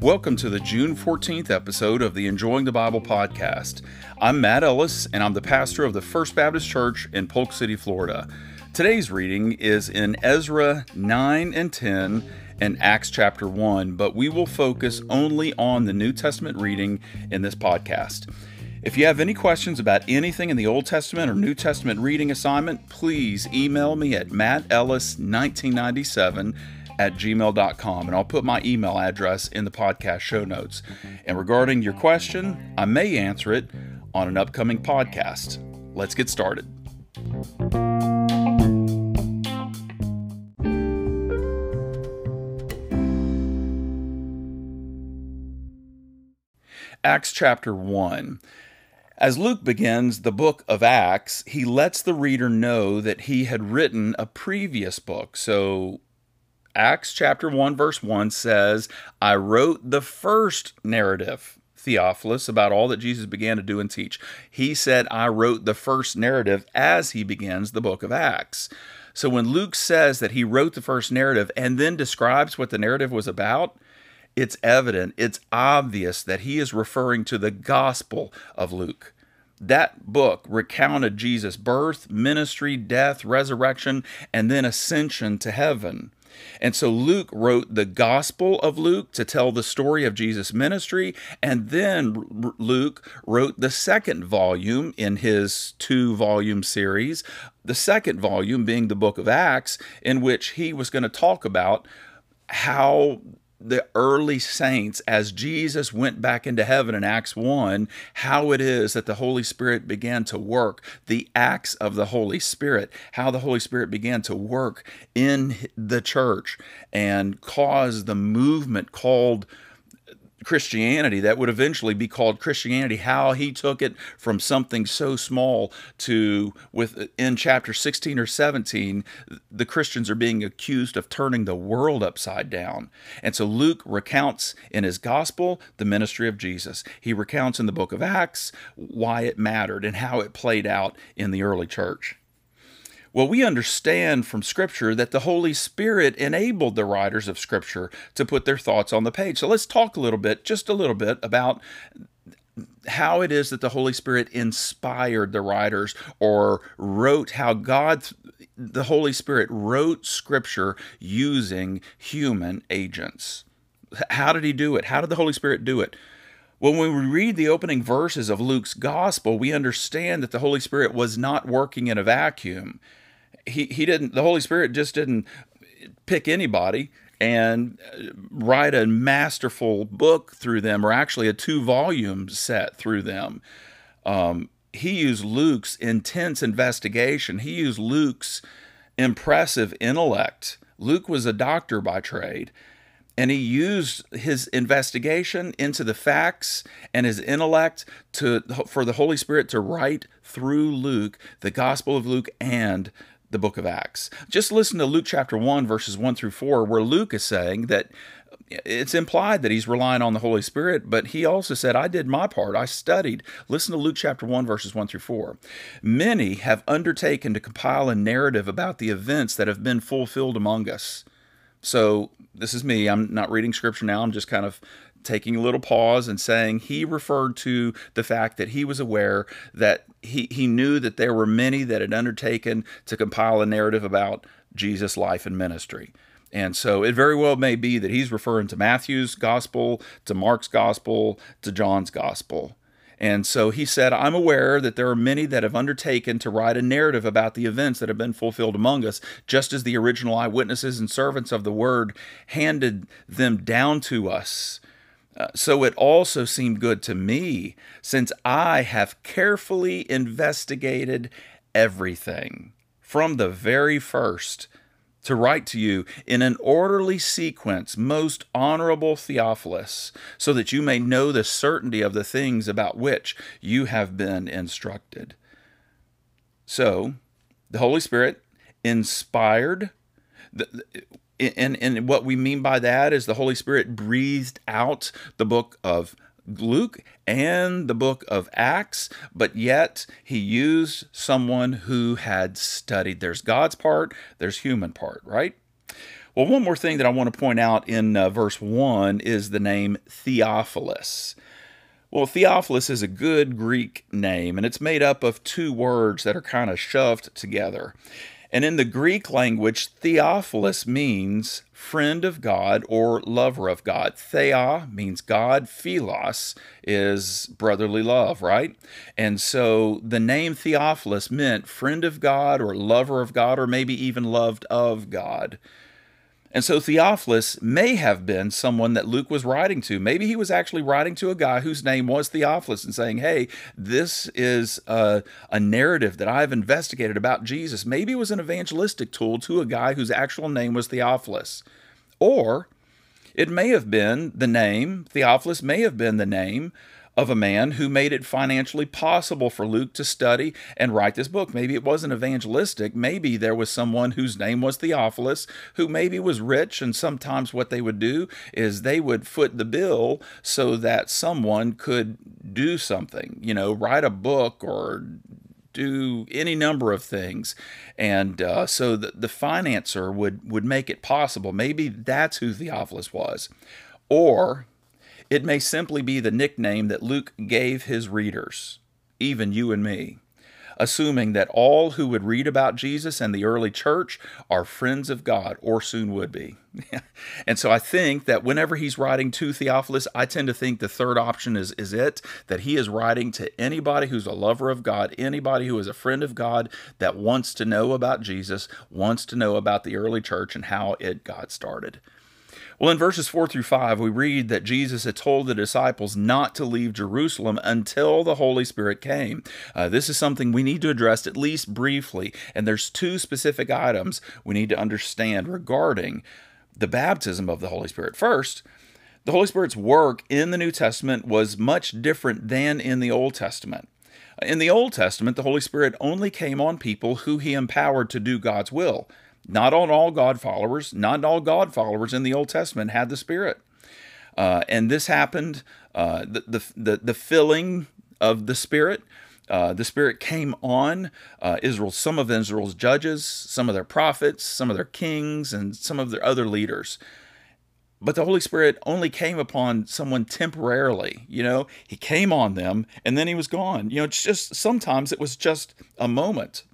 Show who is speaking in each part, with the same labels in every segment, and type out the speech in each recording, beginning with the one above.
Speaker 1: Welcome to the June 14th episode of the Enjoying the Bible podcast. I'm Matt Ellis, and I'm the pastor of the First Baptist Church in Polk City, Florida. Today's reading is in Ezra 9 and 10 and Acts chapter 1, but we will focus only on the New Testament reading in this podcast. If you have any questions about anything in the Old Testament or New Testament reading assignment, please email me at mattellis1997 at gmail.com, and I'll put my email address in the podcast show notes. And regarding your question, I may answer it on an upcoming podcast. Let's get started. Acts chapter 1. As Luke begins the book of Acts, he lets the reader know that he had written a previous book. So Acts chapter 1, verse 1 says, I wrote the first narrative, Theophilus, about all that Jesus began to do and teach. He said, I wrote the first narrative as he begins the book of Acts. So when Luke says that he wrote the first narrative and then describes what the narrative was about, it's evident, it's obvious that he is referring to the Gospel of Luke. That book recounted Jesus' birth, ministry, death, resurrection, and then ascension to heaven. And so Luke wrote the Gospel of Luke to tell the story of Jesus' ministry. And then Luke wrote the second volume in his two volume series, the second volume being the book of Acts, in which he was going to talk about how the early saints as Jesus went back into heaven in Acts 1, how it is that the Holy Spirit began to work, the acts of the Holy Spirit, how the Holy Spirit began to work in the church and cause the movement called Christianity that would eventually be called Christianity, how he took it from something so small to with in chapter 16 or 17, the Christians are being accused of turning the world upside down. And so Luke recounts in his gospel the ministry of Jesus. He recounts in the book of Acts why it mattered and how it played out in the early church. Well, we understand from Scripture that the Holy Spirit enabled the writers of Scripture to put their thoughts on the page. So let's talk a little bit, just a little bit, about how it is that the Holy Spirit inspired the writers or wrote how God, the Holy Spirit, wrote Scripture using human agents. How did He do it? How did the Holy Spirit do it? When we read the opening verses of Luke's gospel, we understand that the Holy Spirit was not working in a vacuum he he didn't the Holy Spirit just didn't pick anybody and write a masterful book through them, or actually a two volume set through them. Um, he used Luke's intense investigation. He used Luke's impressive intellect. Luke was a doctor by trade, and he used his investigation into the facts and his intellect to for the Holy Spirit to write through Luke the Gospel of Luke and the book of Acts. Just listen to Luke chapter 1, verses 1 through 4, where Luke is saying that it's implied that he's relying on the Holy Spirit, but he also said, I did my part. I studied. Listen to Luke chapter 1, verses 1 through 4. Many have undertaken to compile a narrative about the events that have been fulfilled among us. So, this is me. I'm not reading scripture now. I'm just kind of taking a little pause and saying he referred to the fact that he was aware that he, he knew that there were many that had undertaken to compile a narrative about Jesus' life and ministry. And so it very well may be that he's referring to Matthew's gospel, to Mark's gospel, to John's gospel. And so he said, I'm aware that there are many that have undertaken to write a narrative about the events that have been fulfilled among us, just as the original eyewitnesses and servants of the word handed them down to us uh, so it also seemed good to me, since I have carefully investigated everything from the very first to write to you in an orderly sequence, most honorable Theophilus, so that you may know the certainty of the things about which you have been instructed. So, the Holy Spirit inspired. The, and, and what we mean by that is the Holy Spirit breathed out the book of Luke and the book of Acts, but yet he used someone who had studied. There's God's part, there's human part, right? Well, one more thing that I want to point out in uh, verse 1 is the name Theophilus. Well, Theophilus is a good Greek name, and it's made up of two words that are kind of shoved together. And in the Greek language, Theophilus means friend of God or lover of God. Thea means God, Philos is brotherly love, right? And so the name Theophilus meant friend of God or lover of God or maybe even loved of God. And so Theophilus may have been someone that Luke was writing to. Maybe he was actually writing to a guy whose name was Theophilus and saying, Hey, this is a, a, narrative that I've investigated about Jesus. Maybe it was an evangelistic tool to a guy whose actual name was Theophilus. Or it may have been the name, Theophilus may have been the name of a man who made it financially possible for Luke to study and write this book. Maybe it wasn't evangelistic. Maybe there was someone whose name was Theophilus who maybe was rich, and sometimes what they would do is they would foot the bill so that someone could do something, you know, write a book or do any number of things. And uh, so the, the financer would, would make it possible. Maybe that's who Theophilus was. Or it may simply be the nickname that Luke gave his readers, even you and me, assuming that all who would read about Jesus and the early church are friends of God or soon would be. and so I think that whenever he's writing to Theophilus, I tend to think the third option is, is it, that he is writing to anybody who's a lover of God, anybody who is a friend of God that wants to know about Jesus, wants to know about the early church and how it got started. Well, in verses 4 through 5, we read that Jesus had told the disciples not to leave Jerusalem until the Holy Spirit came. Uh, this is something we need to address at least briefly, and there's two specific items we need to understand regarding the baptism of the Holy Spirit. First, the Holy Spirit's work in the New Testament was much different than in the Old Testament. In the Old Testament, the Holy Spirit only came on people who he empowered to do God's will. Not on all God followers, not all God followers in the Old Testament had the Spirit. Uh, and this happened, uh, the, the, the, the, filling of the Spirit. Uh, the Spirit came on uh, Israel, some of Israel's judges, some of their prophets, some of their kings, and some of their other leaders. But the Holy Spirit only came upon someone temporarily. You know, He came on them and then He was gone. You know, it's just sometimes it was just a moment.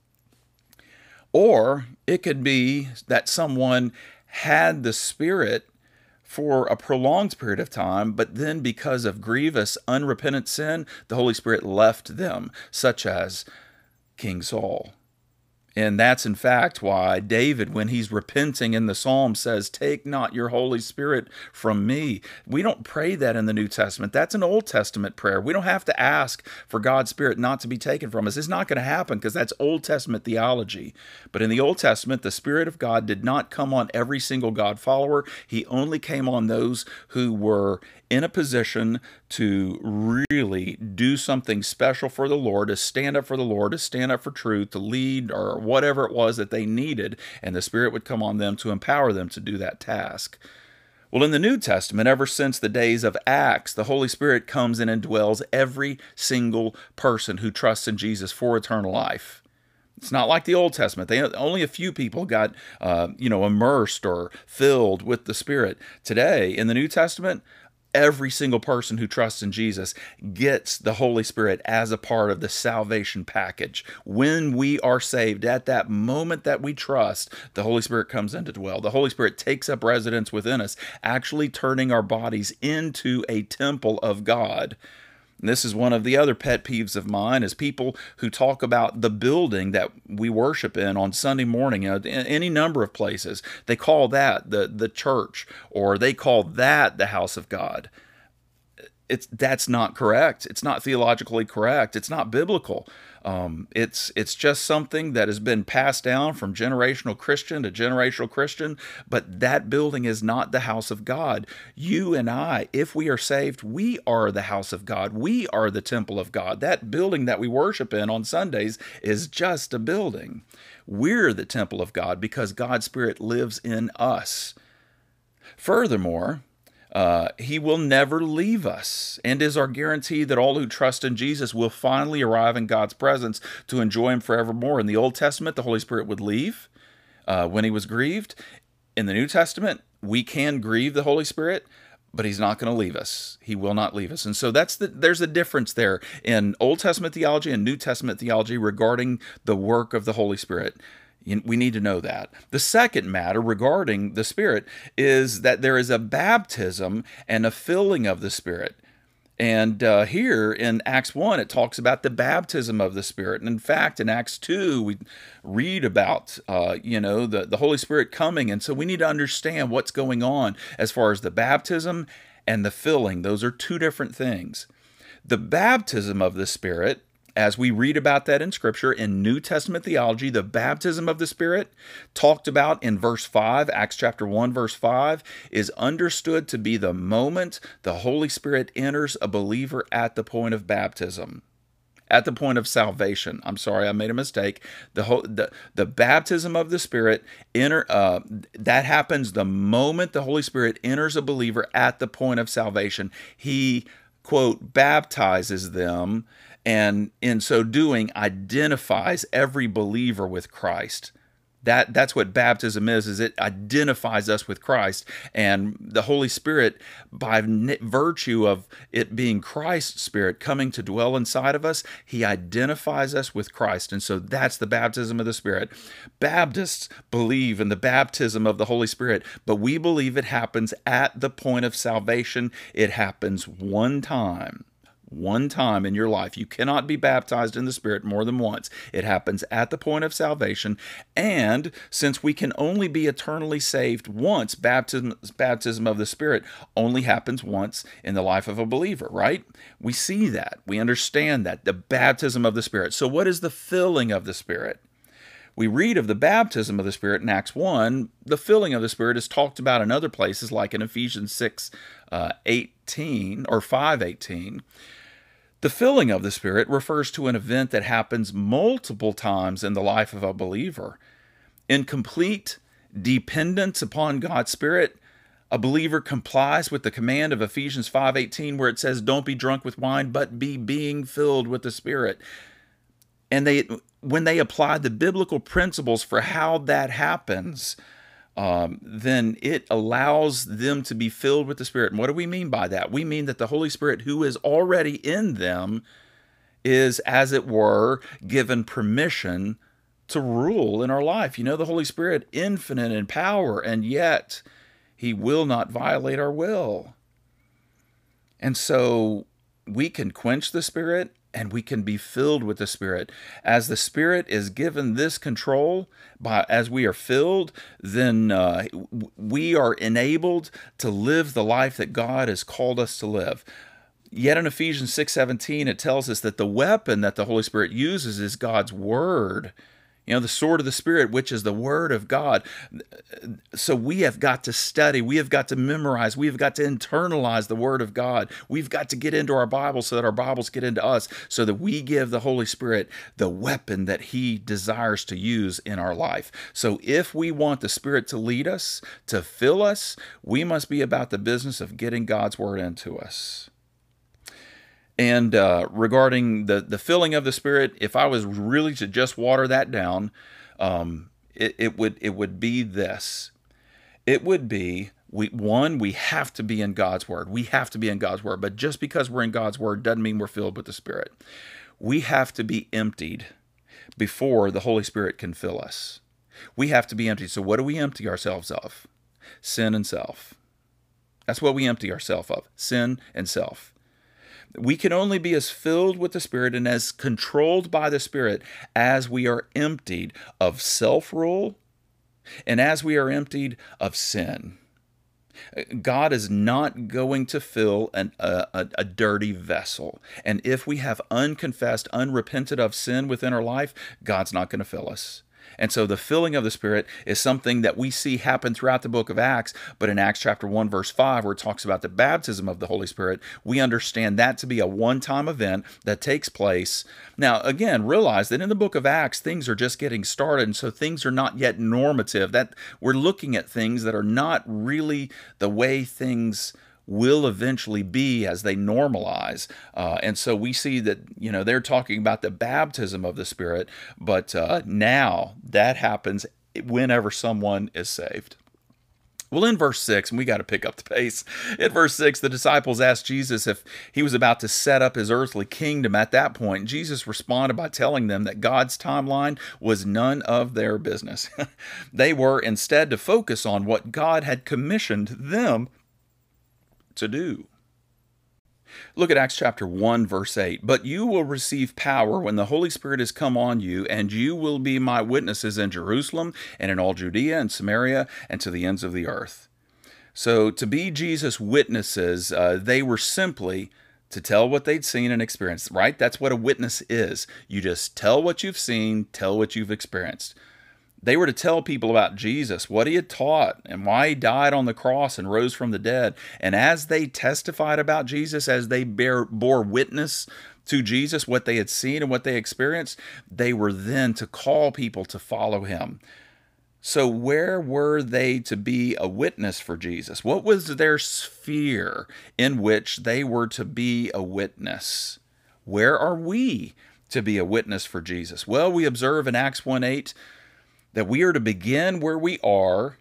Speaker 1: Or it could be that someone had the Spirit for a prolonged period of time, but then because of grievous, unrepentant sin, the Holy Spirit left them, such as King Saul. And that's in fact why David, when he's repenting in the psalm, says, Take not your Holy Spirit from me. We don't pray that in the New Testament. That's an Old Testament prayer. We don't have to ask for God's Spirit not to be taken from us. It's not going to happen because that's Old Testament theology. But in the Old Testament, the Spirit of God did not come on every single God follower, He only came on those who were in a position to really do something special for the Lord, to stand up for the Lord, to stand up for truth, to lead, or whatever it was that they needed, and the Spirit would come on them to empower them to do that task. Well, in the New Testament, ever since the days of Acts, the Holy Spirit comes in and dwells every single person who trusts in Jesus for eternal life. It's not like the Old Testament. They only a few people got, uh, you know, immersed or filled with the Spirit. Today, in the New Testament, every single person who trusts in Jesus gets the Holy Spirit as a part of the salvation package. When we are saved, at that moment that we trust, the Holy Spirit comes in to dwell. The Holy Spirit takes up residence within us, actually turning our bodies into a temple of God. And this is one of the other pet peeves of mine is people who talk about the building that we worship in on Sunday morning, you know, any number of places. They call that the the church or they call that the house of God it's that's not correct. It's not theologically correct. It's not biblical. Um, it's it's just something that has been passed down from generational Christian to generational Christian. But that building is not the house of God. You and I, if we are saved, we are the house of God. We are the temple of God. That building that we worship in on Sundays is just a building. We're the temple of God because God's Spirit lives in us. Furthermore, uh, he will never leave us and is our guarantee that all who trust in Jesus will finally arrive in God's presence to enjoy Him forevermore. In the Old Testament, the Holy Spirit would leave uh, when He was grieved. in the New Testament, we can grieve the Holy Spirit, but he's not going to leave us. He will not leave us. And so that's the there's a difference there in Old Testament theology and New Testament theology regarding the work of the Holy Spirit. We need to know that. The second matter regarding the Spirit is that there is a baptism and a filling of the Spirit. And uh, here in Acts 1, it talks about the baptism of the Spirit. And in fact, in Acts 2, we read about, uh, you know, the, the Holy Spirit coming. And so we need to understand what's going on as far as the baptism and the filling. Those are two different things. The baptism of the Spirit as we read about that in Scripture in New Testament theology, the baptism of the Spirit, talked about in verse 5, Acts chapter 1, verse 5, is understood to be the moment the Holy Spirit enters a believer at the point of baptism. At the point of salvation. I'm sorry, I made a mistake. The whole, the, the baptism of the Spirit enter uh, that happens the moment the Holy Spirit enters a believer at the point of salvation. He quote baptizes them and in so doing identifies every believer with Christ. That that's what baptism is is it identifies us with Christ and the Holy Spirit by virtue of it being Christ's spirit coming to dwell inside of us, he identifies us with Christ. And so that's the baptism of the Spirit. Baptists believe in the baptism of the Holy Spirit, but we believe it happens at the point of salvation. It happens one time one time in your life. You cannot be baptized in the Spirit more than once. It happens at the point of salvation. And since we can only be eternally saved once, baptism, baptism of the Spirit only happens once in the life of a believer, right? We see that. We understand that. The baptism of the Spirit. So, what is the filling of the Spirit? we read of the baptism of the Spirit in Acts 1. The filling of the Spirit is talked about in other places, like in Ephesians 6 uh, 18 or 5 18. The filling of the Spirit refers to an event that happens multiple times in the life of a believer. In complete dependence upon God's Spirit, a believer complies with the command of Ephesians 5:18 where it says don't be drunk with wine but be being filled with the Spirit. And they when they apply the biblical principles for how that happens, um, then it allows them to be filled with the Spirit. And what do we mean by that? We mean that the Holy Spirit, who is already in them, is, as it were, given permission to rule in our life. You know, the Holy Spirit, infinite in power, and yet he will not violate our will. And so we can quench the Spirit and we can be filled with the spirit. As the spirit is given this control by as we are filled then uh, we are enabled to live the life that god has called us to live. Yet in ephesians 6.17 it tells us that the weapon that the holy spirit uses is god's word you know, the sword of the Spirit, which is the Word of God. So we have got to study. We have got to memorize. We have got to internalize the Word of God. We've got to get into our Bibles so that our Bibles get into us, so that we give the Holy Spirit the weapon that He desires to use in our life. So if we want the Spirit to lead us, to fill us, we must be about the business of getting God's Word into us. And uh, regarding the the filling of the Spirit, if I was really to just water that down, um, it, it would it would be this. It would be we one we have to be in God's word. We have to be in God's word. But just because we're in God's word doesn't mean we're filled with the Spirit. We have to be emptied before the Holy Spirit can fill us. We have to be emptied. So what do we empty ourselves of? Sin and self. That's what we empty ourselves of. Sin and self. We can only be as filled with the Spirit and as controlled by the Spirit as we are emptied of self rule and as we are emptied of sin. God is not going to fill an, a, a, a, dirty vessel. And if we have unconfessed, unrepented of sin within our life, God's not going to fill us. And so the filling of the Spirit is something that we see happen throughout the book of Acts. But in Acts chapter 1, verse 5, where it talks about the baptism of the Holy Spirit, we understand that to be a one time event that takes place. Now, again, realize that in the book of Acts, things are just getting started. And so things are not yet normative. That we're looking at things that are not really the way things will eventually be as they normalize. Uh, and so we see that, you know, they're talking about the baptism of the Spirit, but uh, now that happens whenever someone is saved. Well, in verse 6, and we got to pick up the pace. In verse 6, the disciples asked Jesus if he was about to set up his earthly kingdom at that point. Jesus responded by telling them that God's timeline was none of their business. they were instead to focus on what God had commissioned them to do. Look at Acts chapter 1, verse 8. But you will receive power when the Holy Spirit has come on you, and you will be my witnesses in Jerusalem and in all Judea and Samaria and to the ends of the earth. So, to be Jesus' witnesses, uh, they were simply to tell what they'd seen and experienced, right? That's what a witness is. You just tell what you've seen, tell what you've experienced. They were to tell people about Jesus, what he had taught, and why he died on the cross and rose from the dead. And as they testified about Jesus, as they bear, bore witness to Jesus, what they had seen and what they experienced, they were then to call people to follow him. So, where were they to be a witness for Jesus? What was their sphere in which they were to be a witness? Where are we to be a witness for Jesus? Well, we observe in Acts 1 8 that we are to begin where we are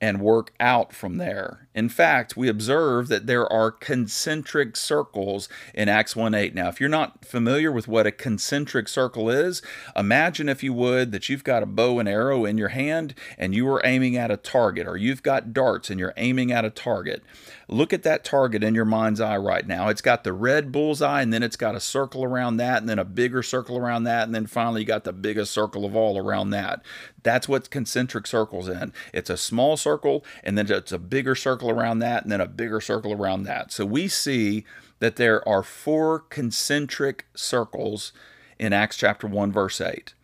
Speaker 1: and work out from there. In fact, we observe that there are concentric circles in Acts 1 8. Now, if you're not familiar with what a concentric circle is, imagine, if you would, that you've got a bow and arrow in your hand and you are aiming at a target, or you've got darts and you're aiming at a target. Look at that target in your mind's eye right now. It's got the red bullseye, and then it's got a circle around that, and then a bigger circle around that, and then finally you got the biggest circle of all around that. That's what concentric circles in. It's a small circle, and then it's a bigger circle around that, and then a bigger circle around that. So we see that there are four concentric circles in Acts chapter 1, verse 8.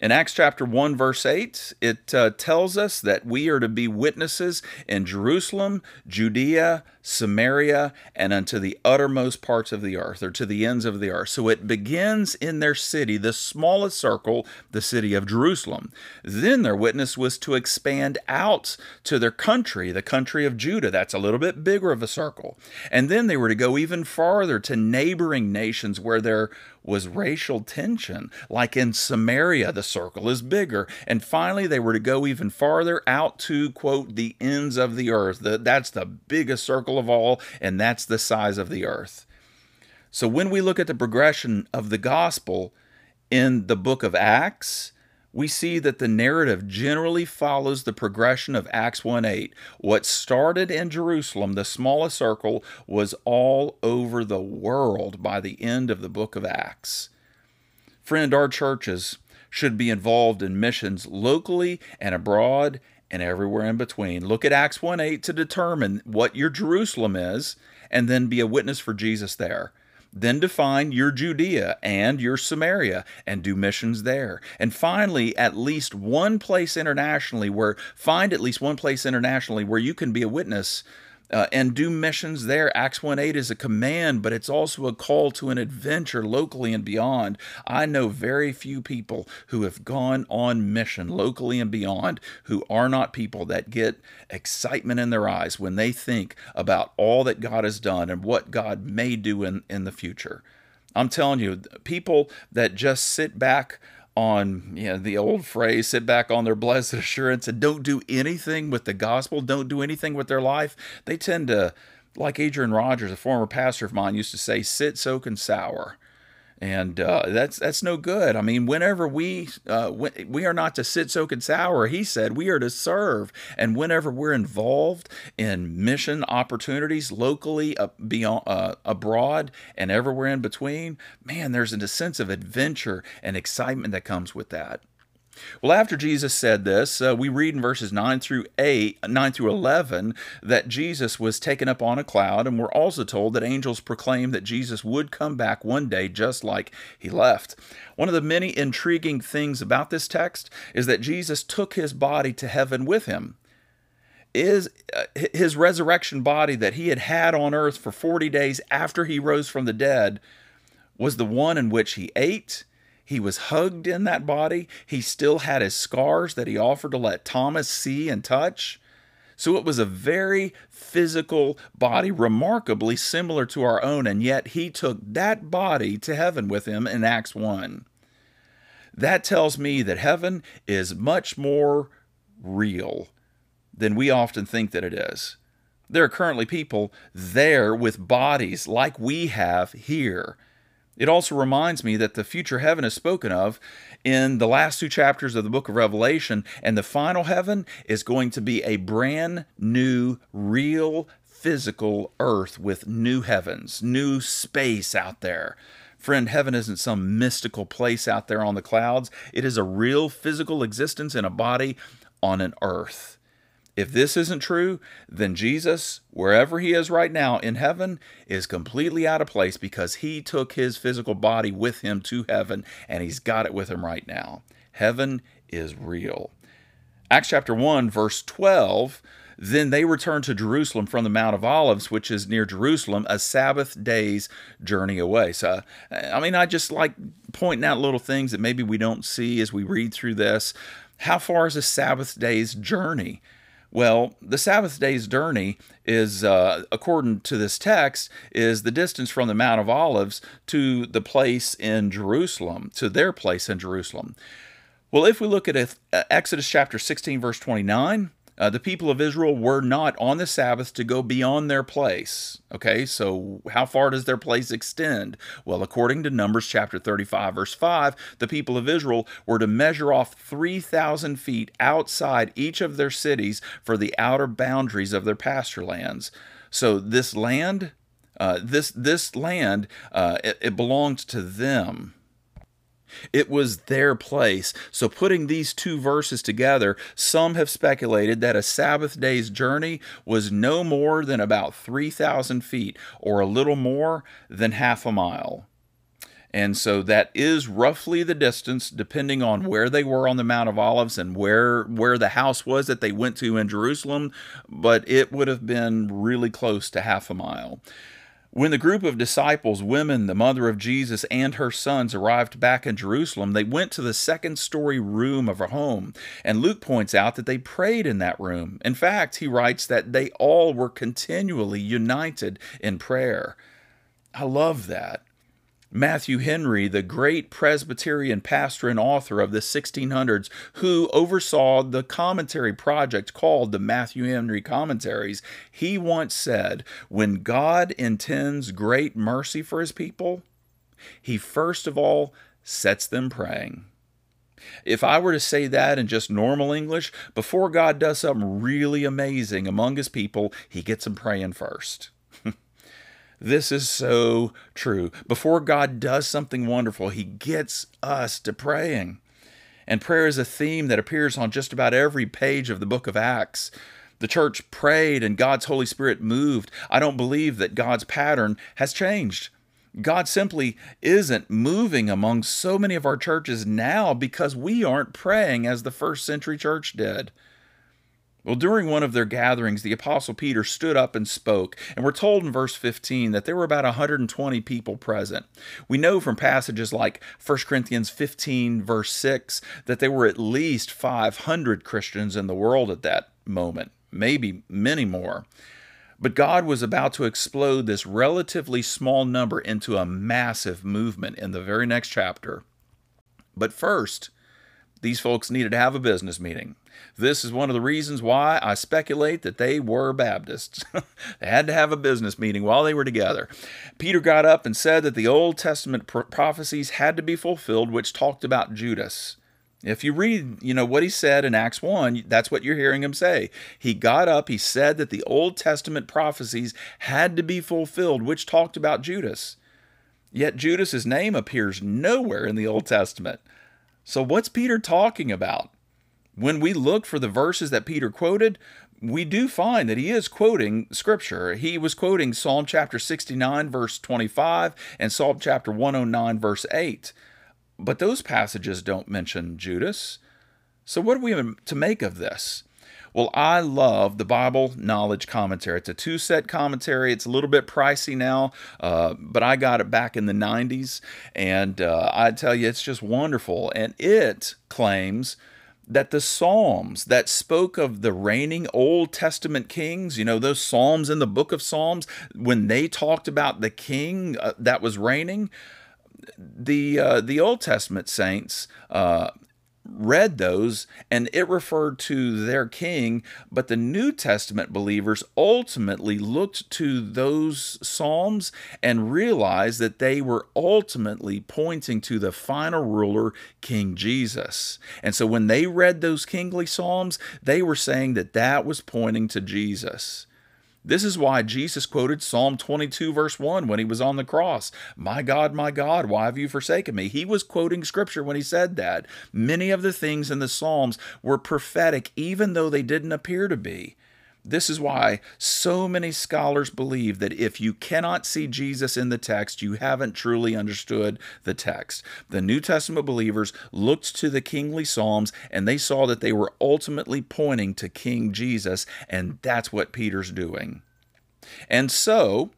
Speaker 1: In Acts chapter 1, verse 8, it uh, tells us that we are to be witnesses in Jerusalem, Judea, Samaria, and unto the uttermost parts of the earth, or to the ends of the earth. So it begins in their city, the smallest circle, the city of Jerusalem. Then their witness was to expand out to their country, the country of Judah. That's a little bit bigger of a circle. And then they were to go even farther to neighboring nations where there was racial tension. Like in Samaria, the circle is bigger. And finally, they were to go even farther out to, quote, the ends of the earth. The, that's the biggest circle of all, and that's the size of the earth. So when we look at the progression of the gospel in the book of Acts, we see that the narrative generally follows the progression of Acts 1 8. What started in Jerusalem, the smallest circle, was all over the world by the end of the book of Acts. Friend, our churches should be involved in missions locally and abroad and everywhere in between. Look at Acts 1 8 to determine what your Jerusalem is and then be a witness for Jesus there. Then define your Judea and your Samaria and do missions there. And finally, at least one place internationally where, find at least one place internationally where you can be a witness uh, and do missions there. Acts 1 8 is a command, but it's also a call to an adventure locally and beyond. I know very few people who have gone on mission locally and beyond who are not people that get excitement in their eyes when they think about all that God has done and what God may do in, in the future. I'm telling you, people that just sit back on you know, the old phrase sit back on their blessed assurance and don't do anything with the gospel don't do anything with their life. They tend to like adrian rogers a former pastor of mine used to say sit soak and sour and uh, that's that's no good. I mean, whenever we uh, we are not to sit, soak, and sour, he said we are to serve. And whenever we're involved in mission opportunities locally, uh, beyond abroad, and everywhere in between, man, there's a sense of adventure and excitement that comes with that. Well, after Jesus said this, uh, we read in verses 9 through 8, 9 through 11 that Jesus was taken up on a cloud, and we're also told that angels proclaimed that Jesus would come back one day just like he left. One of the many intriguing things about this text is that Jesus took his body to heaven with him. Is uh, his resurrection body that he had had on earth for 40 days after he rose from the dead was the one in which he ate, he was hugged in that body. He still had his scars that he offered to let Thomas see and touch. So it was a very physical body, remarkably similar to our own, and yet he took that body to heaven with him in Acts 1. That tells me that heaven is much more real than we often think that it is. There are currently people there with bodies like we have here. It also reminds me that the future heaven is spoken of in the last two chapters of the book of Revelation, and the final heaven is going to be a brand new, real, physical earth with new heavens, new space out there. Friend, heaven isn't some mystical place out there on the clouds. It is a real physical existence in a body on an earth. If this isn't true, then Jesus, wherever he is right now in heaven, is completely out of place because he took his physical body with him to heaven and he's got it with him right now. Heaven is real. Acts chapter 1, verse 12 then they returned to Jerusalem from the Mount of Olives, which is near Jerusalem, a Sabbath day's journey away. So, I mean, I just like pointing out little things that maybe we don't see as we read through this. How far is a Sabbath day's journey? Well, the Sabbath day's journey is, uh, according to this text, is the distance from the Mount of Olives to the place in Jerusalem, to their place in Jerusalem. Well, if we look at Exodus chapter 16, verse 29, uh, the people of Israel were not on the Sabbath to go beyond their place. Okay, so how far does their place extend? Well, according to Numbers chapter 35, verse 5, the people of Israel were to measure off 3,000 feet outside each of their cities for the outer boundaries of their pasture lands. So this land, uh, this this land, uh, it, it belonged to them. It was their place. So, putting these two verses together, some have speculated that a Sabbath day's journey was no more than about 3,000 feet, or a little more than half a mile. And so that is roughly the distance, depending on where they were on the Mount of Olives and where where the house was that they went to in Jerusalem. But it would have been really close to half a mile. When the group of disciples, women, the mother of Jesus, and her sons arrived back in Jerusalem, they went to the second story room of a home. And Luke points out that they prayed in that room. In fact, he writes that they all were continually united in prayer. I love that. Matthew Henry, the great Presbyterian pastor and author of the 1600s, who oversaw the commentary project called the Matthew Henry Commentaries, he once said, When God intends great mercy for his people, he first of all sets them praying. If I were to say that in just normal English, before God does something really amazing among his people, he gets them praying first. This is so true. Before God does something wonderful, He gets us to praying. And prayer is a theme that appears on just about every page of the book of Acts. The church prayed and God's Holy Spirit moved. I don't believe that God's pattern has changed. God simply isn't moving among so many of our churches now because we aren't praying as the first century church did. Well, during one of their gatherings, the Apostle Peter stood up and spoke, and we're told in verse 15 that there were about 120 people present. We know from passages like 1 Corinthians 15, verse 6, that there were at least 500 Christians in the world at that moment, maybe many more. But God was about to explode this relatively small number into a massive movement in the very next chapter. But first, these folks needed to have a business meeting. This is one of the reasons why I speculate that they were Baptists. they had to have a business meeting while they were together. Peter got up and said that the Old Testament prophecies had to be fulfilled, which talked about Judas. If you read, you know, what he said in Acts 1, that's what you're hearing him say. He got up, he said that the Old Testament prophecies had to be fulfilled, which talked about Judas. Yet Judas's name appears nowhere in the Old Testament. So what's Peter talking about? When we look for the verses that Peter quoted, we do find that he is quoting scripture. He was quoting Psalm chapter 69, verse 25, and Psalm chapter 109, verse 8. But those passages don't mention Judas. So, what are we to make of this? Well, I love the Bible Knowledge Commentary. It's a two set commentary. It's a little bit pricey now, uh, but I got it back in the 90s. And uh, I tell you, it's just wonderful. And it claims that the Psalms that spoke of the reigning Old Testament kings, you know, those Psalms in the book of Psalms, when they talked about the king uh, that was reigning, the uh, the Old Testament saints uh, read those and it referred to their king, but the New Testament believers ultimately looked to those Psalms and realized that they were ultimately pointing to the final ruler, King Jesus. And so when they read those kingly Psalms, they were saying that that was pointing to Jesus. This is why Jesus quoted Psalm 22, verse 1 when he was on the cross. My God, my God, why have you forsaken me? He was quoting scripture when he said that. Many of the things in the Psalms were prophetic, even though they didn't appear to be. This is why so many scholars believe that if you cannot see Jesus in the text, you haven't truly understood the text. The New Testament believers looked to the kingly Psalms and they saw that they were ultimately pointing to King Jesus, and that's what Peter's doing. And so,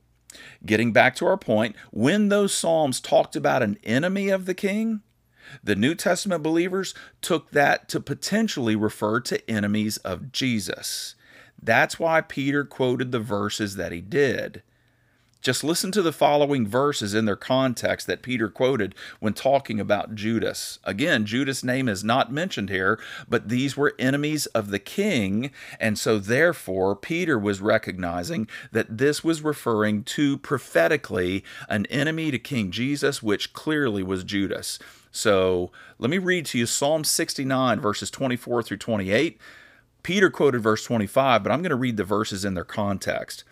Speaker 1: getting back to our point, when those Psalms talked about an enemy of the king, the New Testament believers took that to potentially refer to enemies of Jesus. That's why Peter quoted the verses that he did. Just listen to the following verses in their context that Peter quoted when talking about Judas. Again, Judas' name is not mentioned here, but these were enemies of the king, and so therefore Peter was recognizing that this was referring to prophetically an enemy to King Jesus, which clearly was Judas. So let me read to you Psalm 69, verses 24 through 28. Peter quoted verse 25, but I'm going to read the verses in their context.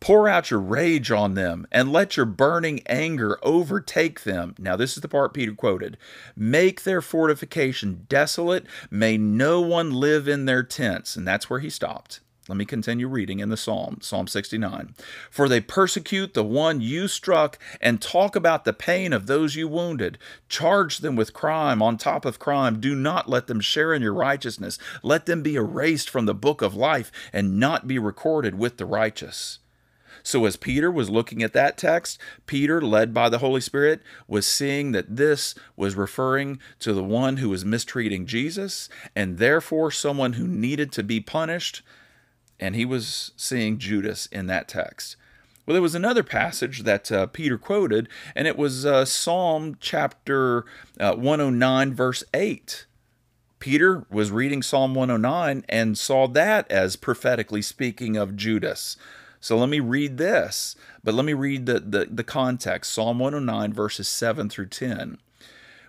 Speaker 1: Pour out your rage on them and let your burning anger overtake them. Now, this is the part Peter quoted. Make their fortification desolate. May no one live in their tents. And that's where he stopped. Let me continue reading in the Psalm, Psalm 69. For they persecute the one you struck and talk about the pain of those you wounded. Charge them with crime on top of crime. Do not let them share in your righteousness. Let them be erased from the book of life and not be recorded with the righteous. So, as Peter was looking at that text, Peter, led by the Holy Spirit, was seeing that this was referring to the one who was mistreating Jesus and therefore someone who needed to be punished and he was seeing Judas in that text. Well, there was another passage that uh, Peter quoted, and it was uh, Psalm chapter uh, 109, verse 8. Peter was reading Psalm 109 and saw that as prophetically speaking of Judas. So let me read this, but let me read the, the, the context Psalm 109, verses 7 through 10.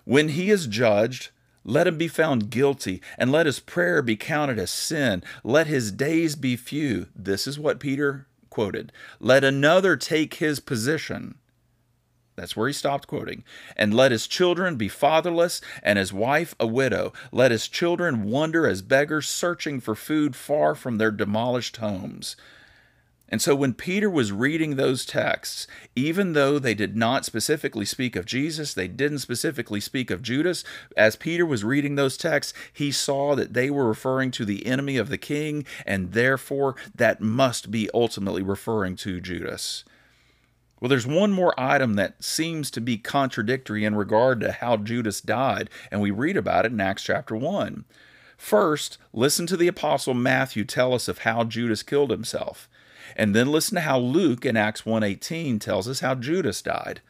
Speaker 1: When he is judged, let him be found guilty, and let his prayer be counted as sin. Let his days be few. This is what Peter quoted. Let another take his position. That's where he stopped quoting. And let his children be fatherless, and his wife a widow. Let his children wander as beggars, searching for food far from their demolished homes. And so when Peter was reading those texts, even though they did not specifically speak of Jesus, they didn't specifically speak of Judas, as Peter was reading those texts, he saw that they were referring to the enemy of the king, and therefore that must be ultimately referring to Judas. Well, there's one more item that seems to be contradictory in regard to how Judas died, and we read about it in Acts chapter 1. First, listen to the apostle Matthew tell us of how Judas killed himself. And then listen to how Luke in Acts 1:18 tells us how Judas died.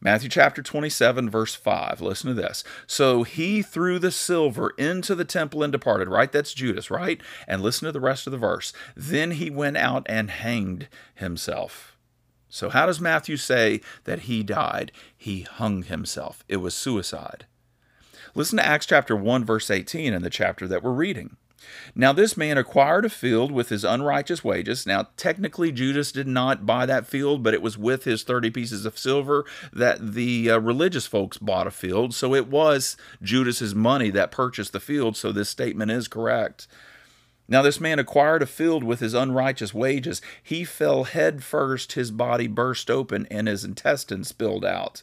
Speaker 1: Matthew chapter 27, verse 5. Listen to this. So he threw the silver into the temple and departed, right? That's Judas, right? And listen to the rest of the verse. Then he went out and hanged himself. So, how does Matthew say that he died? He hung himself. It was suicide. Listen to Acts chapter 1, verse 18 in the chapter that we're reading. Now, this man acquired a field with his unrighteous wages. Now, technically, Judas did not buy that field, but it was with his 30 pieces of silver that the uh, religious folks bought a field. So it was Judas's money that purchased the field. So this statement is correct. Now, this man acquired a field with his unrighteous wages. He fell head first, his body burst open, and his intestines spilled out.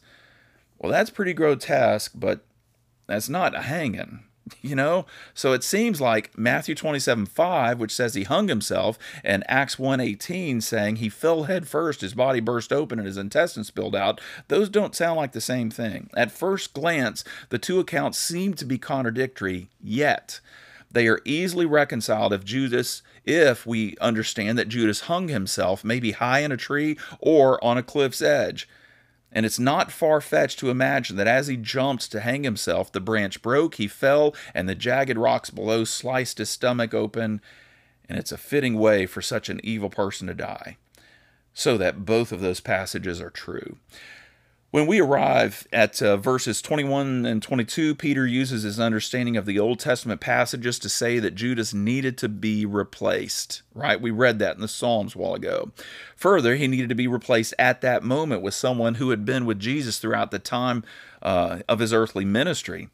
Speaker 1: Well, that's pretty grotesque, but that's not a hanging. You know? So it seems like Matthew 27 5, which says he hung himself, and Acts 1 18 saying he fell head first, his body burst open, and his intestines spilled out, those don't sound like the same thing. At first glance, the two accounts seem to be contradictory, yet they are easily reconciled if Judas, if we understand that Judas hung himself, maybe high in a tree or on a cliff's edge. And it's not far fetched to imagine that as he jumped to hang himself, the branch broke, he fell, and the jagged rocks below sliced his stomach open. And it's a fitting way for such an evil person to die. So that both of those passages are true. When we arrive at uh, verses 21 and 22, Peter uses his understanding of the Old Testament passages to say that Judas needed to be replaced, right? We read that in the Psalms a while ago. Further, he needed to be replaced at that moment with someone who had been with Jesus throughout the time uh, of his earthly ministry.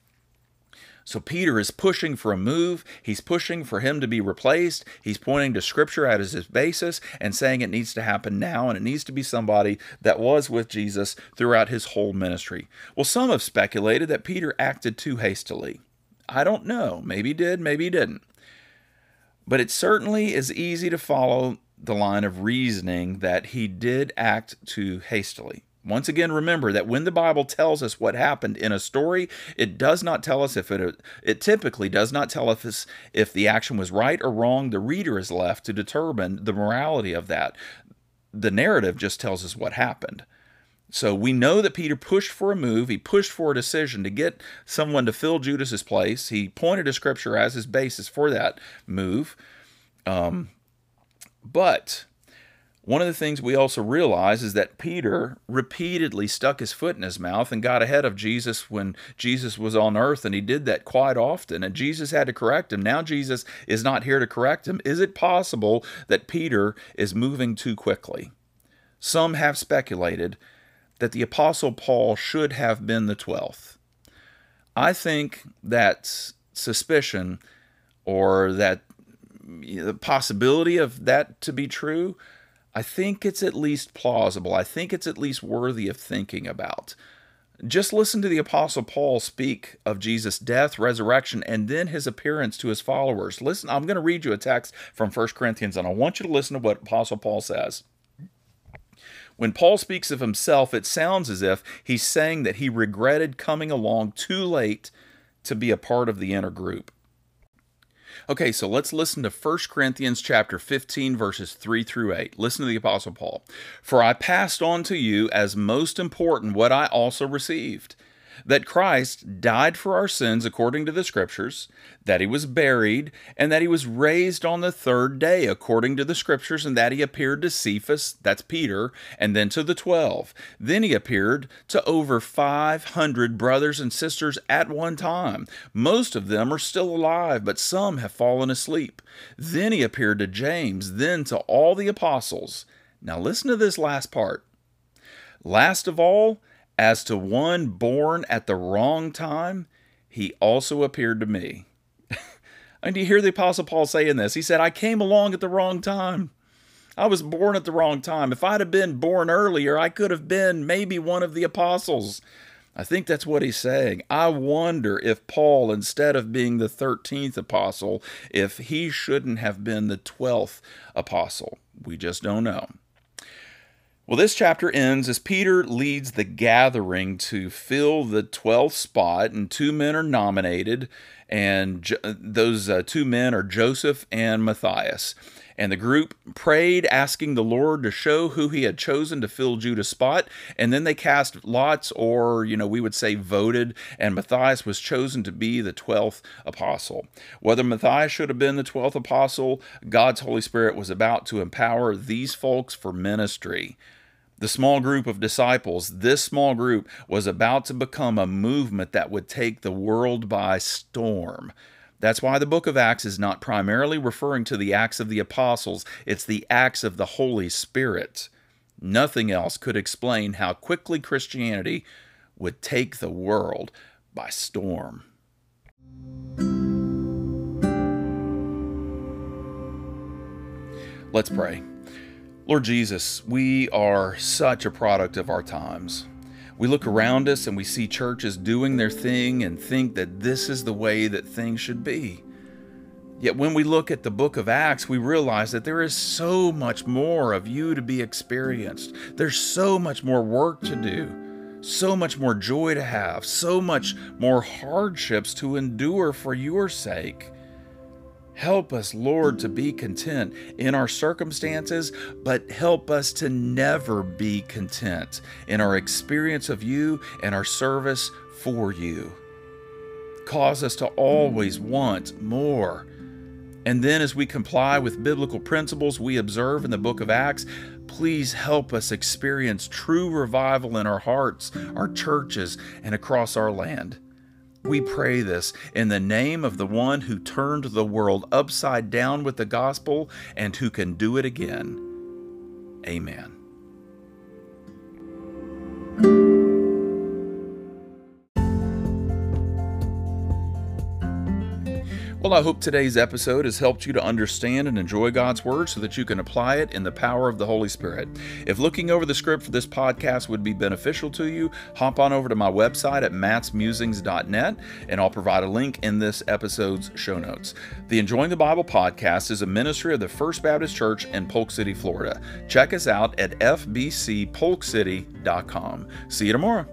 Speaker 1: So Peter is pushing for a move. He's pushing for him to be replaced. He's pointing to Scripture as his basis and saying it needs to happen now, and it needs to be somebody that was with Jesus throughout his whole ministry. Well, some have speculated that Peter acted too hastily. I don't know. Maybe he did, maybe he didn't. But it certainly is easy to follow the line of reasoning that he did act too hastily. Once again, remember that when the Bible tells us what happened in a story, it does not tell us if it it typically does not tell us if the action was right or wrong. The reader is left to determine the morality of that. The narrative just tells us what happened. So we know that Peter pushed for a move. He pushed for a decision to get someone to fill Judas's place. He pointed to Scripture as his basis for that move. Um, but one of the things we also realize is that Peter repeatedly stuck his foot in his mouth and got ahead of Jesus when Jesus was on earth, and he did that quite often. And Jesus had to correct him. Now Jesus is not here to correct him. Is it possible that Peter is moving too quickly? Some have speculated that the Apostle Paul should have been the 12th. I think that suspicion or that the possibility of that to be true I think it's at least plausible. I think it's at least worthy of thinking about. Just listen to the Apostle Paul speak of Jesus' death, resurrection, and then his appearance to his followers. Listen, I'm going to read you a text from 1 Corinthians, and I want you to listen to what Apostle Paul says. When Paul speaks of himself, it sounds as if he's saying that he regretted coming along too late to be a part of the inner group. Okay, so let's listen to 1 Corinthians chapter 15 verses 3 through 8. Listen to the apostle Paul. For I passed on to you as most important what I also received that Christ died for our sins according to the Scriptures, that he was buried, and that he was raised on the third day according to the Scriptures, and that he appeared to Cephas, that's Peter, and then to the twelve. Then he appeared to over 500 brothers and sisters at one time. Most of them are still alive, but some have fallen asleep. Then he appeared to James, then to all the apostles. Now listen to this last part. Last of all, as to one born at the wrong time, he also appeared to me. and do you hear the Apostle Paul saying this? He said, I came along at the wrong time. I was born at the wrong time. If I'd have been born earlier, I could have been maybe one of the apostles. I think that's what he's saying. I wonder if Paul, instead of being the 13th apostle, if he shouldn't have been the 12th apostle. We just don't know. Well, this chapter ends as Peter leads the gathering to fill the 12th spot, and two men are nominated, and those uh, two men are Joseph and Matthias. And the group prayed, asking the Lord to show who he had chosen to fill Judas' spot. And then they cast lots, or, you know, we would say voted, and Matthias was chosen to be the 12th apostle. Whether Matthias should have been the 12th apostle, God's Holy Spirit was about to empower these folks for ministry the small group of disciples, this small group was about to become a movement that would take the world by storm. That's why the book of Acts is not primarily referring to the acts of the apostles, it's the acts of the Holy Spirit. Nothing else could explain how quickly Christianity would take the world by storm. Let's pray. Lord Jesus, we are such a product of our times. We look around us and we see churches doing their thing and think that this is the way that things should be. Yet when we look at the book of Acts, we realize that there is so much more of you to be experienced. There's so much more work to do, so much more joy to have, so much more hardships to endure for your sake. Help us, Lord, to be content in our circumstances, but help us to never be content in our experience of you and our service for you. Cause us to always want more. And then, as we comply with biblical principles we observe in the book of Acts, please help us experience true revival in our hearts, our churches, and across our land. We pray this in the name of the one who turned the world upside down with the gospel and who can do it again. Amen. Well, I hope today's episode has helped you to understand and enjoy God's Word so that you can apply it in the power of the Holy Spirit. If looking over the script for this podcast would be beneficial to you, hop on over to my website at mattsmusings.net and I'll provide a link in this episode's show notes. The Enjoying the Bible podcast is a ministry of the First Baptist Church in Polk City, Florida. Check us out at fbcpolkcity.com. See you tomorrow.